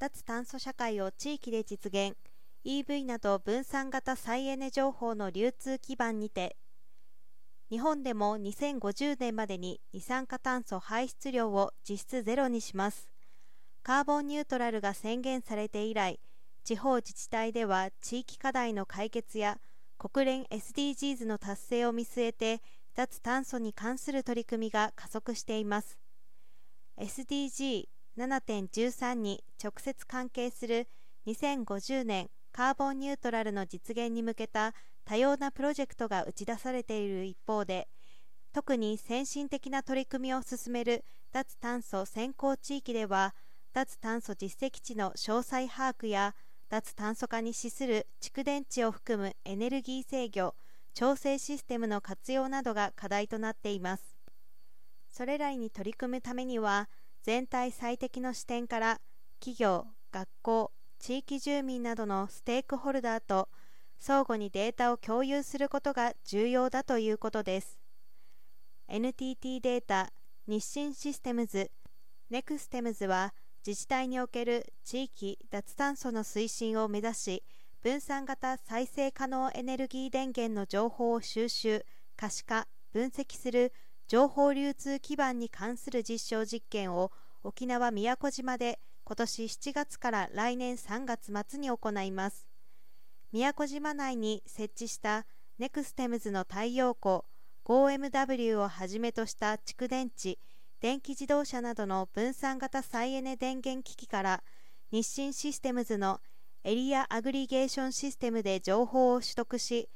脱炭素社会を地域で実現。EV など分散型再エネ情報の流通基盤にて日本でも2050年までに二酸化炭素排出量を実質ゼロにします。カーボンニュートラルが宣言されて以来地方自治体では地域課題の解決や国連 SDGs の達成を見据えて脱炭素に関する取り組みが加速しています。SDG 7.13に直接関係する2050年カーボンニュートラルの実現に向けた多様なプロジェクトが打ち出されている一方で特に先進的な取り組みを進める脱炭素先行地域では脱炭素実績値の詳細把握や脱炭素化に資する蓄電池を含むエネルギー制御調整システムの活用などが課題となっています。それらに取り組むためには全体最適の視点から企業学校地域住民などのステークホルダーと相互にデータを共有することが重要だということです。NTT データ日清システムズネクステムズは自治体における地域脱炭素の推進を目指し分散型再生可能エネルギー電源の情報を収集可視化分析する情報流通基盤に関する実証実験を沖縄宮古島で今年7月から来年3月末に行います。宮古島内に設置したネクステムズの太陽光 5MW をはじめとした蓄電池電気自動車などの分散型再エネ電源機器から日清システムズのエリアアグリゲーションシステムで情報を取得し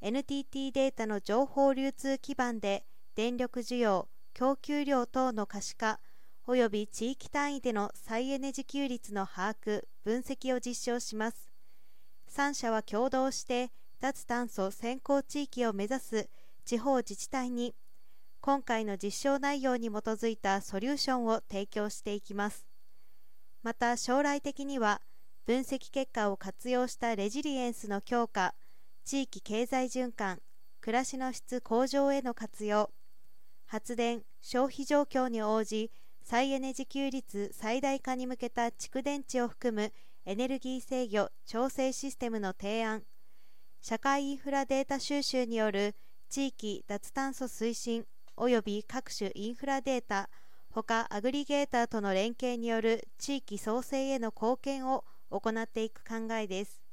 NTT データの情報流通基盤で電力需要供給量等の可視化及び地域単位での再エネ自給率の把握分析を実証します。3社は共同して脱炭素先行地域を目指す地方自治体に今回の実証内容に基づいたソリューションを提供していきます。また将来的には分析結果を活用したレジリエンスの強化地域経済循環暮らしの質向上への活用発電消費状況に応じ再エネ自給率最大化に向けた蓄電池を含むエネルギー制御調整システムの提案。社会インフラデータ収集による地域脱炭素推進及び各種インフラデータ他アグリゲーターとの連携による地域創生への貢献を行っていく考えです。